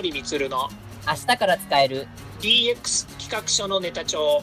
森充の明日から使える DX 企画書のネタ帳。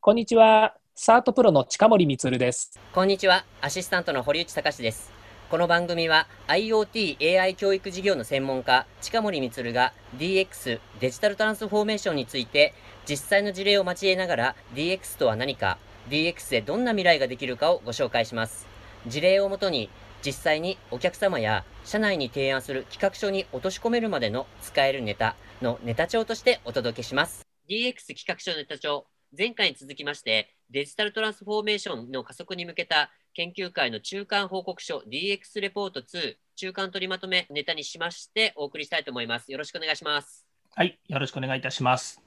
こんにちは。サートプロの近森充です。こんにちは。アシスタントの堀内隆です。この番組は IoT AI 教育事業の専門家近森充が DX デジタルトランスフォーメーションについて実際の事例を交えながら DX とは何か DX でどんな未来ができるかをご紹介します。事例をもとに実際にお客様や社内に提案する企画書に落とし込めるまでの使えるネタのネタ帳としてお届けします。DX 企画書ネタ帳、前回に続きましてデジタルトランスフォーメーションの加速に向けた研究会の中間報告書 DX レポート2中間取りまとめネタにしましてお送りしたいと思います。よろしくお願いします。はい、よろしくお願いいたします。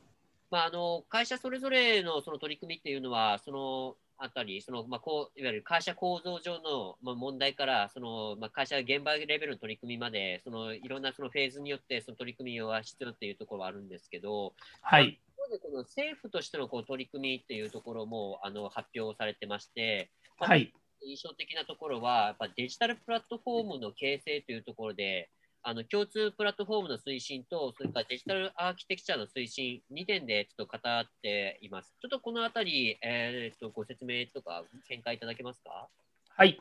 まあ、あの会社それぞれのその取り組みっていうのは、そのあたり、そのまあ、こういわゆる会社構造上の、まあ、問題から、そのまあ、会社現場レベルの取り組みまで、そのいろんなそのフェーズによってその取り組みは必要っていうところはあるんですけど、はい、でこの政府としてのこう取り組みっていうところもあの発表されてまして、まあ、はい、印象的なところは、やっぱデジタルプラットフォームの形成というところで、あの共通プラットフォームの推進と、それからデジタルアーキテクチャの推進、2点でちょっと語っています。ちょっとこのあたり、えー、とご説明とか見解いただけますか？はい。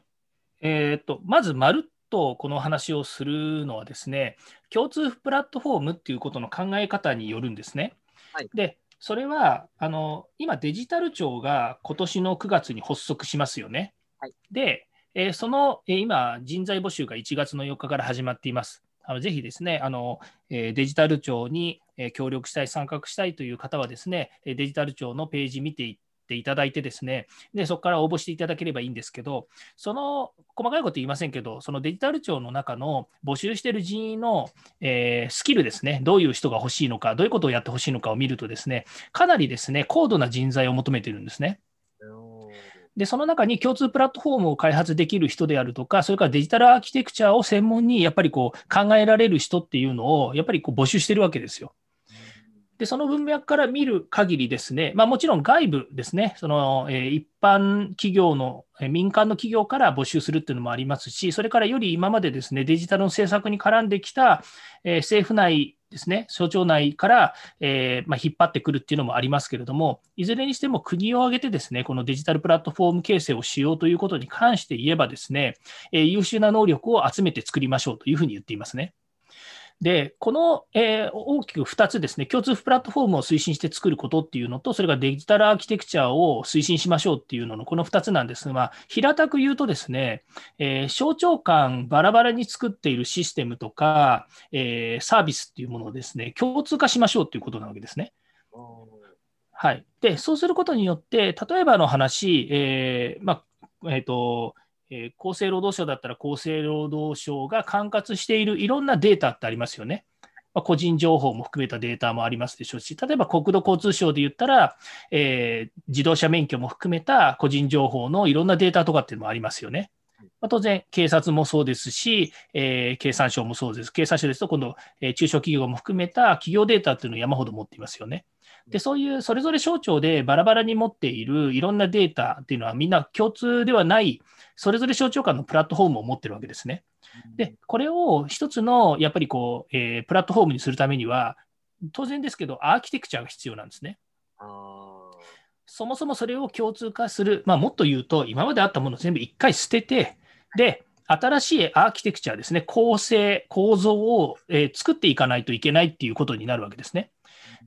えーと、まず、まるっとこの話をするのはですね、共通プラットフォームっていうことの考え方によるんですね。はい、で、それはあの今、デジタル庁が今年の9月に発足しますよね。はい、で、えー、その、えー、今、人材募集が1月の4日から始まっています。あのぜひですね、あのえデジタル庁に協力したい、参画したいという方はですね、デジタル庁のページ見ていっていただいてですね、でそこから応募していただければいいんですけど、その細かいこと言いませんけど、そのデジタル庁の中の募集している人員の、えー、スキルですね、どういう人が欲しいのか、どういうことをやってほしいのかを見るとですね、かなりですね、高度な人材を求めているんですね。で、その中に共通プラットフォームを開発できる人であるとか、それからデジタルアーキテクチャを専門にやっぱりこう考えられる人っていうのをやっぱりこう募集してるわけですよ。で、その文脈から見る限りですね、まあ、もちろん外部ですね、その、えー、一般企業の、えー、民間の企業から募集するっていうのもありますし、それからより今までですね、デジタルの政策に絡んできた、えー、政府内ですね、省庁内から、え、まあ、引っ張ってくるっていうのもありますけれども、いずれにしても国を挙げてですね、このデジタルプラットフォーム形成をしようということに関して言えばですね、え、優秀な能力を集めて作りましょうというふうに言っていますね。で、この、えー、大きく2つですね、共通プラットフォームを推進して作ることっていうのと、それからデジタルアーキテクチャを推進しましょうっていうのの、この2つなんですが、平たく言うとですね、えー、省庁間バラバラに作っているシステムとか、えー、サービスっていうものをですね、共通化しましょうっていうことなわけですね。はい。で、そうすることによって、例えばの話、え、まあ、え、ー、と、えー、厚生労働省だったら厚生労働省が管轄しているいろんなデータってありますよね。まあ、個人情報も含めたデータもありますでしょうし、例えば国土交通省で言ったら、えー、自動車免許も含めた個人情報のいろんなデータとかっていうのもありますよね。まあ、当然、警察もそうですし、えー、経産省もそうです。経産省ですと、今度、え、中小企業も含めた企業データっていうのを山ほど持っていますよね。で、そういうそれぞれ省庁でバラバラに持っているいろんなデータっていうのはみんな共通ではない、それぞれ省庁間のプラットフォームを持ってるわけですね。で、これを一つのやっぱりこう、えー、プラットフォームにするためには、当然ですけど、アーキテクチャが必要なんですね。そもそもそれを共通化する、まあ、もっと言うと、今まであったものを全部一回捨てて、で、新しいアーキテクチャですね、構成、構造を、えー、作っていかないといけないっていうことになるわけですね。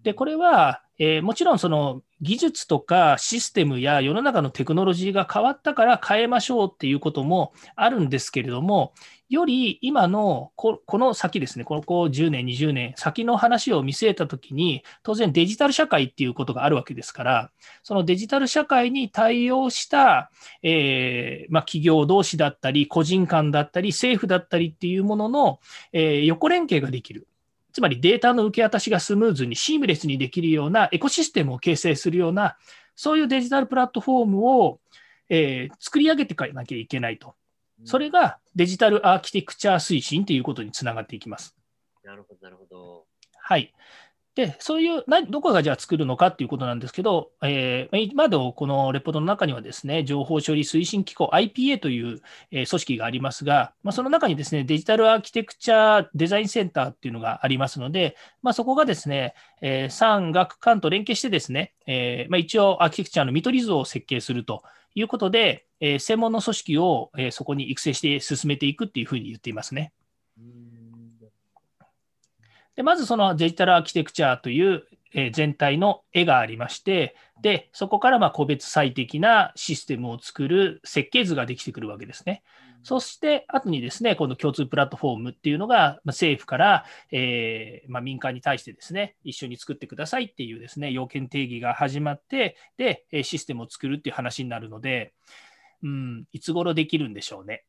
で、これは、えー、もちろんその技術とかシステムや世の中のテクノロジーが変わったから変えましょうっていうこともあるんですけれども、より今のこの先ですね、この10年、20年先の話を見据えたときに、当然デジタル社会っていうことがあるわけですから、そのデジタル社会に対応した、えー、まあ、企業同士だったり、個人間だったり、政府だったりっていうものの、えー、横連携ができる。つまりデータの受け渡しがスムーズにシームレスにできるようなエコシステムを形成するような、そういうデジタルプラットフォームを、えー、作り上げていかなきゃいけないと。それがデジタルアーキテクチャ推進ということにつながっていきます。なるほど、なるほど。はい。で、そういう、どこがじゃあ作るのかっていうことなんですけど、えー、今のこのレポートの中にはですね、情報処理推進機構 IPA という、え、組織がありますが、まあ、その中にですね、デジタルアーキテクチャデザインセンターっていうのがありますので、まあ、そこがですね、えー、産学官と連携してですね、えーまあ、一応アーキテクチャの見取り図を設計するということで、え、専門の組織を、え、そこに育成して進めていくっていうふうに言っていますね。でまずそのデジタルアーキテクチャという全体の絵がありまして、でそこからま個別最適なシステムを作る設計図ができてくるわけですね。そして後にですね、この共通プラットフォームっていうのが政府から、えー、まあ、民間に対してですね、一緒に作ってくださいっていうですね、要件定義が始まって、で、システムを作るっていう話になるので、うん、いつ頃できるんでしょうね。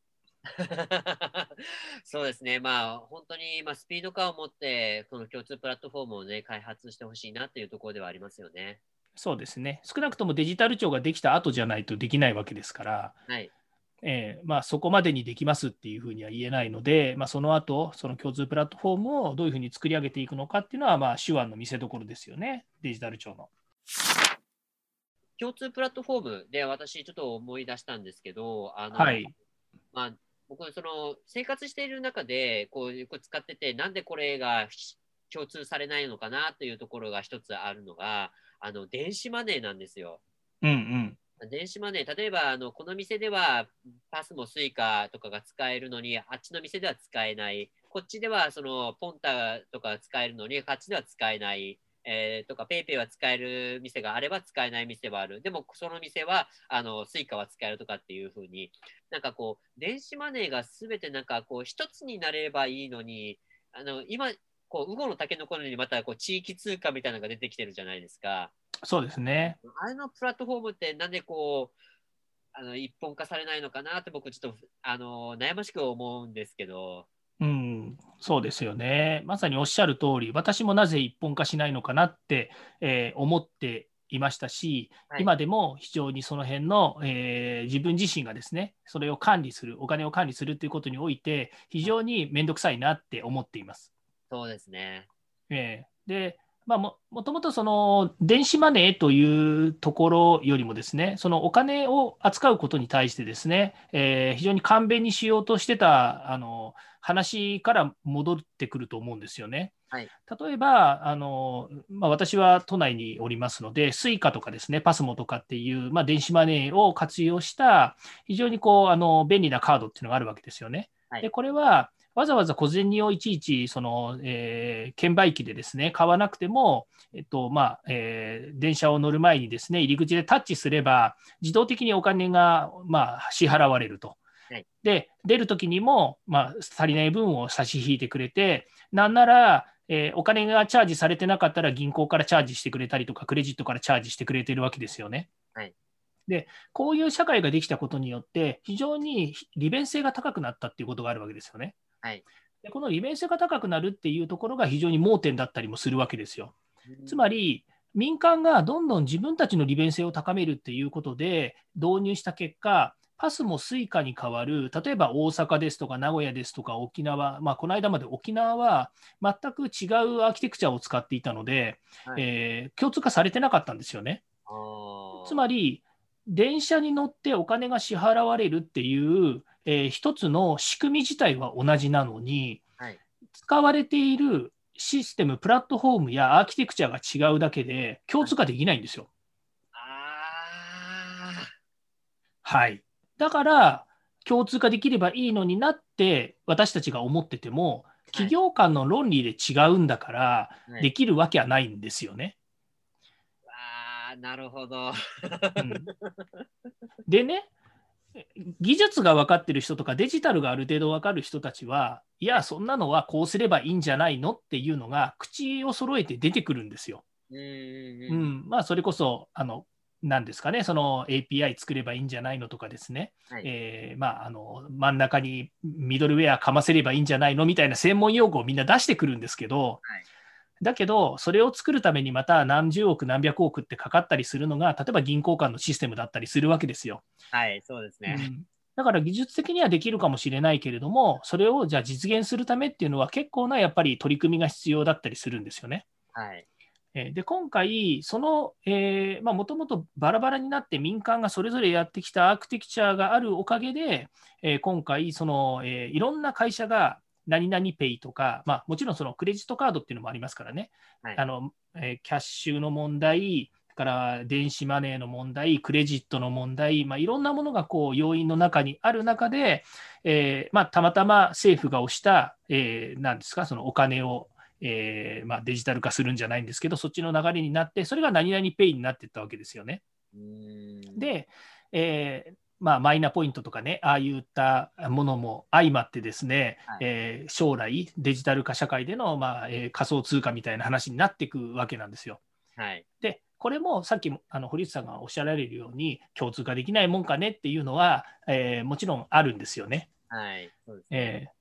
そうですね、まあ、本当に、まあ、スピード感を持って、この共通プラットフォームを、ね、開発してほしいなっていうところではありますよね。そうですね、少なくともデジタル庁ができた後じゃないとできないわけですから、はい。えーまあ、そこまでにできますっていうふうには言えないので、まあ、その後その共通プラットフォームをどういうふうに作り上げていくのかっていうのは、まあ、手腕の見せ所ですよね、デジタル庁の。共通プラットフォームで私、ちょっと思い出したんですけど、あの、はい、まあ、僕その生活している中でこう使っててなんでこれが共通されないのかなというところが一つあるのがあの電子マネーなんですよ。うんうん、電子マネー。例えばあのこの店ではパスもスイカとかが使えるのにあっちの店では使えない。こっちではそのポンタとか使えるのにあっちでは使えないえー、とか PayPay は使える店があれば使えない店はある。でもその店はあの Suica は使えるとかっていうふうに、なんかこう、電子マネーがすべてなんかこう一つになればいいのに、あの今、こう、ウゴの竹の子にまたこう地域通貨みたいなのが出てきてるじゃないですか。そうですね。あれのプラットフォームってなんでこう、あの一本化されないのかなって僕ちょっとあの悩ましく思うんですけど。うん、そうですよね。まさにおっしゃる通り、私もなぜ一本化しないのかなって、えー、思っていましたし、はい、今でも非常にその辺の、えー、自分自身がですね、それを管理する、お金を管理するということにおいて、非常に面倒くさいなって思っています。そうですね。えー、で、まあ、ももともとその電子マネーというところよりもですね、そのお金を扱うことに対してですね、えー、非常に簡便にしようとしてたあの話から戻ってくると思うんですよね。はい、例えばあの、まあ、私は都内におりますので、Suica とかですね、PASMO とかっていう、まあ、電子マネーを活用した非常にこうあの便利なカードっていうのがあるわけですよね。はい、でこれはわざわざ小銭をいちいちその、えー、券売機でですね買わなくても、えっとまあえー、電車を乗る前にですね入り口でタッチすれば自動的にお金が、まあ、支払われると。はい、で出るときにも、まあ、足りない分を差し引いてくれてなんなら、えー、お金がチャージされてなかったら銀行からチャージしてくれたりとかクレジットからチャージしてくれてるわけですよね。はいで、こういう社会ができたことによって、非常に利便性が高くなったっていうことがあるわけですよね。はい、でこの利便性が高くなるっていうところが非常に盲点だったりもするわけですよ。つまり、民間がどんどん自分たちの利便性を高めるっていうことで導入した結果、パスも Suica に変わる、例えば大阪ですとか名古屋ですとか沖縄、まあ、この間まで沖縄は全く違うアーキテクチャを使っていたので、はい、えー、共通化されてなかったんですよね。つまり、電車に乗ってお金が支払われるっていうえー、一つの仕組み自体は同じなのに、はい、使われているシステム、プラットフォームやアーキテクチャが違うだけで共通化できないんですよ。はい、はい。だから、共通化できればいいのになって私たちが思ってても、企業間の論理で違うんだから、できるわけはないんですよね。なるほど、うん、でね、技術が分かってる人とかデジタルがある程度分かる人たちはいやそんなのはこうすればいいんじゃないのっていうのが口を揃えて出てくるんですよ。うん、うん、まあそれこそあのなんですかね、その API 作ればいいんじゃないのとかですね、はい、えー、まあ、あの真ん中にミドルウェアかませればいいんじゃないのみたいな専門用語をみんな出してくるんですけど、はいだけど、それを作るためにまた何十億、何百億ってかかったりするのが、例えば銀行間のシステムだったりするわけですよ。はい、そうですね。うん、だから技術的にはできるかもしれないけれども、それをじゃあ実現するためっていうのは結構なやっぱり取り組みが必要だったりするんですよね。はい。えーで今回、そのもともとバラバラになって民間がそれぞれやってきたアークテクチャがあるおかげで、えー今回その、えーいろんな会社が何々ペイとか、まあ、もちろんそのクレジットカードっていうのもありますからね、はい。あのえーキャッシュの問題、から電子マネーの問題、クレジットの問題、まあ、いろんなものがこう要因の中にある中で、えーまあ、たまたま政府が推した、えーなんですか、そのお金を、えーまあ、デジタル化するんじゃないんですけど、そっちの流れになって、それが何々ペイになっていったわけですよね。で、えーまあ、マイナポイントとかね、ああいったものも相まってですね、はいえー将来、デジタル化社会での、まあえー仮想通貨みたいな話になっていくわけなんですよ。はい。で、これもさっきもあの堀内さんがおっしゃられるように、共通化できないもんかねっていうのは、えーもちろんあるんですよね。はい。そうですえね。ー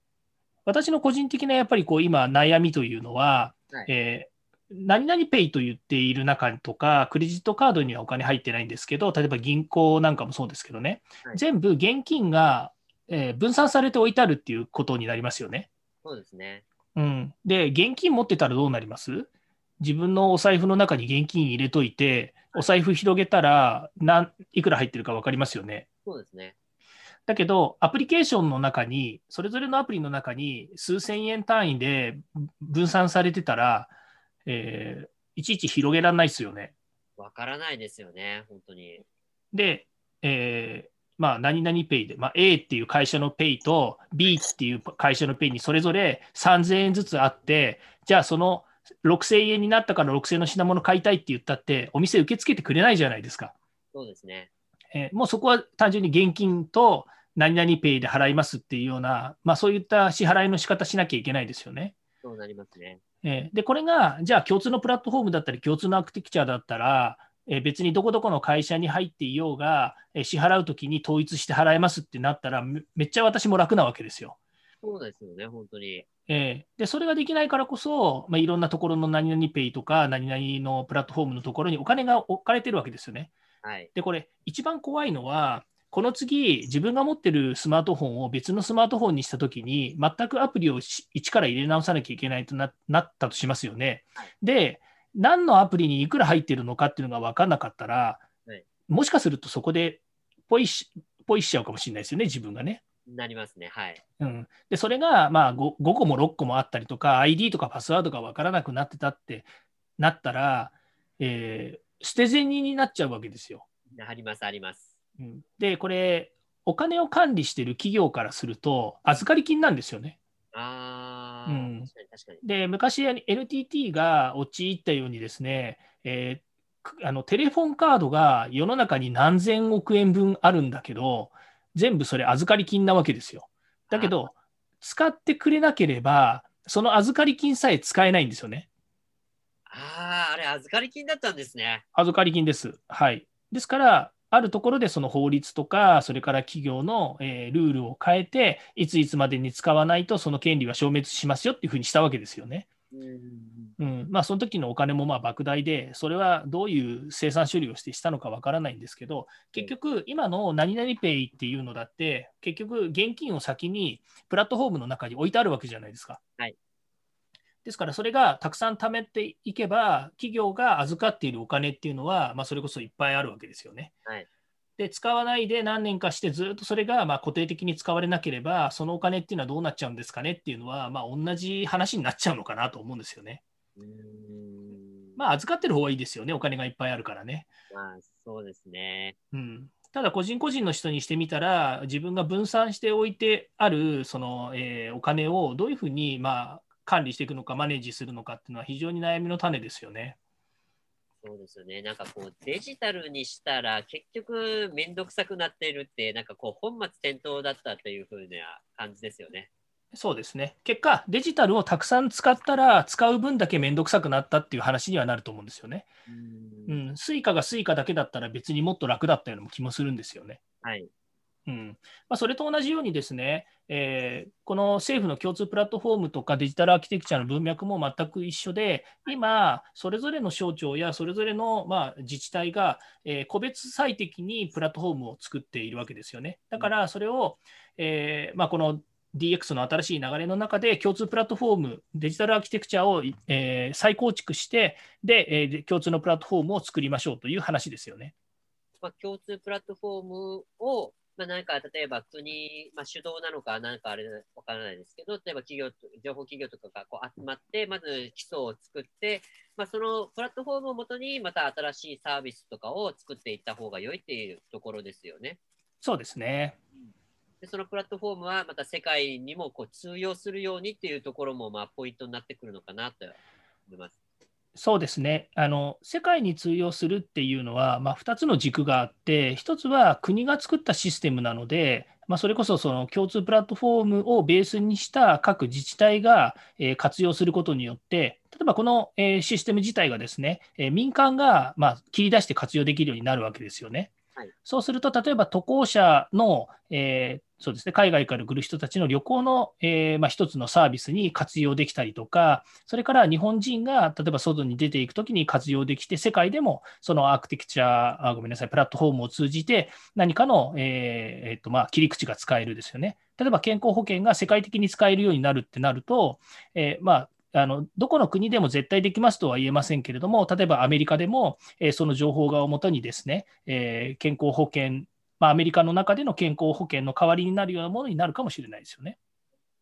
私の個人的なやっぱりこう今、悩みというのは、はいえー何々ペイと言っている中とか、クレジットカードにはお金入ってないんですけど、例えば銀行なんかもそうですけどね、はい全部現金が、えー分散されて置いてあるっていうことになりますよね。そうですね。うん、で、現金持ってたらどうなります？自分のお財布の中に現金入れといて、お財布広げたらなんいくら入ってるか分かりますよね。そうですね。だけど、アプリケーションの中に、それぞれのアプリの中に数千円単位で分散されてたら、えーいちいち広げられないですよね。わからないですよね。本当に。で、えーまあ、何々ペイで、まあ、A っていう会社のペイと B っていう会社のペイにそれぞれ3000円ずつあって、じゃあその6000円になったから6000円の品物買いたいって言ったって、お店受け付けてくれないじゃないですか。そうですね。えーもうそこは単純に現金と何々ペイで払いますっていうような、まあ、そういった支払いの仕方しなきゃいけないですよね。そうなりますね。えーで、これが、じゃあ共通のプラットフォームだったり、共通のアークテクチャだったら、えー別にどこどこの会社に入っていようが、えー支払うときに統一して払えますってなったら、めめっちゃ私も楽なわけですよ。そうですよね。本当に。えーで、それができないからこそ、まあ、いろんなところの何々ペイとか、何々のプラットフォームのところにお金が置かれてるわけですよね。はい。で、これ、一番怖いのは、この次、自分が持ってるスマートフォンを別のスマートフォンにしたときに、全くアプリをし一から入れ直さなきゃいけないとななったとしますよねはい。で、何のアプリにいくら入ってるのかっていうのが分かんなかったら、はいもしかするとそこでポイしポイしちゃうかもしれないですよね、自分がね。なりますね。はい。うん、でそれがまあ 5, 5個も6個もあったりとか、ID とかパスワードが分からなくなってたってなったら、えー捨て銭になっちゃうわけですよ。あります、あります。うんで、これ、お金を管理している企業からすると、預かり金なんですよね。ああ、うん確かに確かに。で、昔、NTT が陥ったようにですね、えーくあのテレフォンカードが世の中に何千億円分あるんだけど、全部それ預かり金なわけですよ。だけど、使ってくれなければ、その預かり金さえ使えないんですよね。ああ、あれ、預かり金だったんですね。預かり金です。はい。ですから、あるところでその法律とか、それから企業の、えールールを変えて、いついつまでに使わないと、その権利は消滅しますよっていうふうにしたわけですよね。うん。うん、まあ、その時のお金もまあ莫大で、それはどういう生産処理をしてしたのかわからないんですけど、結局、今の何々ペイっていうのだって、結局、現金を先にプラットフォームの中に置いてあるわけじゃないですか。はいですから、それがたくさん貯めていけば、企業が預かっているお金っていうのは、まあ、それこそいっぱいあるわけですよね。はいで、使わないで何年かして、ずっとそれがまあ固定的に使われなければ、そのお金っていうのはどうなっちゃうんですかねっていうのは、まあ、同じ話になっちゃうのかなと思うんですよね。うん。まあ、預かってる方がいいですよね、お金がいっぱいあるからね。まあ、そうですね。うん、ただ、個人個人の人にしてみたら、自分が分散しておいてあるその、えーお金をどういうふうに、まあ、管理していくのか、マネージするのかっていうのは非常に悩みの種ですよね。そうですよね。なんかこう、デジタルにしたら、結局、めんどくさくなっているって、なんかこう、本末転倒だったっていう風な感じですよね。そうですね。結果、デジタルをたくさん使ったら、使う分だけめんどくさくなったっていう話にはなると思うんですよね。う。うんん、スイカがスイカだけだったら別にもっと楽だったような気もするんですよね。はい。うんまあ、それと同じようにですね、えーこの政府の共通プラットフォームとかデジタルアーキテクチャの文脈も全く一緒で、今、それぞれの省庁やそれぞれの、まあ、自治体が、えー個別最適にプラットフォームを作っているわけですよね。だから、それを、えーまあ、この DX の新しい流れの中で共通プラットフォーム、デジタルアーキテクチャを、えー、再構築して、で、えー、共通のプラットフォームを作りましょうという話ですよね。まあ、共通プラットフォームを、まあ、なんか例えば国、まあ、主導なのか、なんかあれわからないですけど、例えば企業、情報企業とかがこう集まって、まず基礎を作って、まあ、そのプラットフォームをもとに、また新しいサービスとかを作っていった方が良いっていうところですよね。そうですね。でそのプラットフォームはまた世界にもこう通用するようにっていうところもまあポイントになってくるのかなと思います。そうですねあの世界に通用するっていうのは、まあ、2つの軸があって、1つは国が作ったシステムなので、まあ、それこそその共通プラットフォームをベースにした各自治体が活用することによって、例えばこのシステム自体がですね、民間がま切り出して活用できるようになるわけですよね。はい、そうすると、例えば渡航者の、えー、そうですね、海外から来る人たちの旅行の、えー、まあ、一つのサービスに活用できたりとか、それから日本人が例えば外に出ていくときに活用できて、世界でもそのアークテクチャ、あごめんなさい、プラットフォームを通じて何かの、えーえーとまあ、切り口が使えるですよね。例えば健康保険が世界的に使えるようになるってなると、えー、まあ、あのどこの国でも絶対できますとは言えませんけれども、例えばアメリカでも、えー、その情報がをもとにですね、えー、健康保険、まあ、アメリカの中での健康保険の代わりになるようなものになるかもしれないですよね。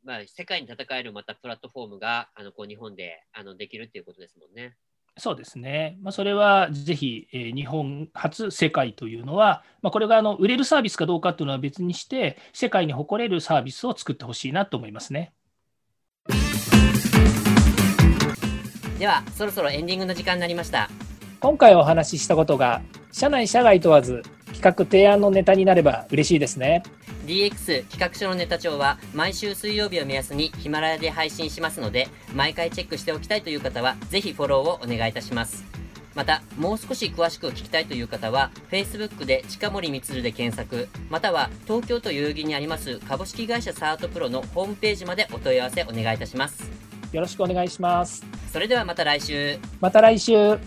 まあ、世界に戦えるまたプラットフォームがあのこう日本であのできるっていうことですもんね。そうですね、まあ、それはぜひ、えー、日本初世界というのは、まあ、これがあの売れるサービスかどうかというのは別にして、世界に誇れるサービスを作ってほしいなと思いますね。ではそろそろエンディングの時間になりました今回お話ししたことが社内社外問わず企画提案のネタになれば嬉しいですね。DX 企画書のネタ帳は毎週水曜日を目安にヒマラヤで配信しますので毎回チェックしておきたいという方はぜひフォローをお願いいたします。またもう少し詳しく聞きたいという方は Facebook で近森光で検索または東京都代々木にあります株式会社サートプロのホームページまでお問い合わせお願いいたします。よろしくお願いします。それではまた来週。また来週